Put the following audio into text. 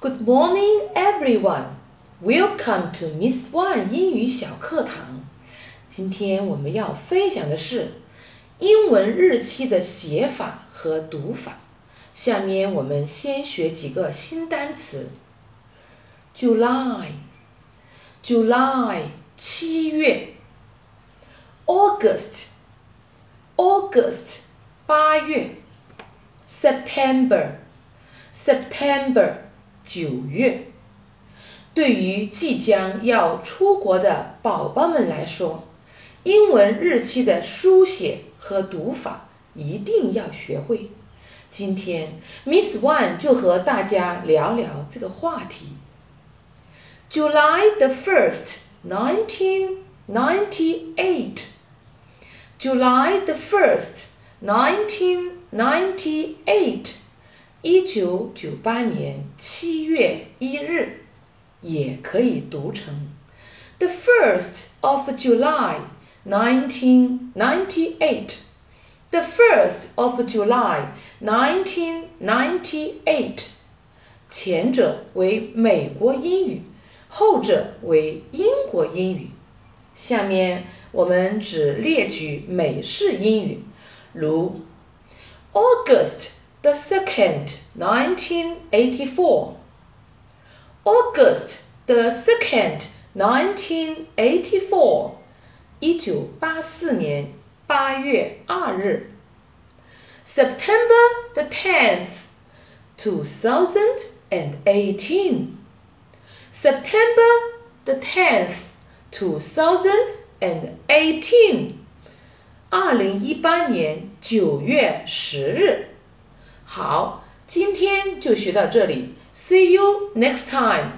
Good morning, everyone. Welcome to Miss One 英语小课堂。今天我们要分享的是英文日期的写法和读法。下面我们先学几个新单词。July，July，七月。August，August，八月。September，September。 九月，对于即将要出国的宝宝们来说，英文日期的书写和读法一定要学会。今天，Miss One 就和大家聊聊这个话题。July the first, nineteen ninety-eight. July the first, nineteen ninety-eight. 一九九八年七月一日，也可以读成 The first of July, nineteen ninety-eight. The first of July, nineteen ninety-eight. 前者为美国英语，后者为英国英语。下面我们只列举美式英语，如 August。the second, 1984. August the second, 1984. 一九八四年八月二日。September the tenth, two thousand and eighteen. September the tenth, two thousand and eighteen. 二零一八年九月十日。 好，今天就学到这里，See you next time。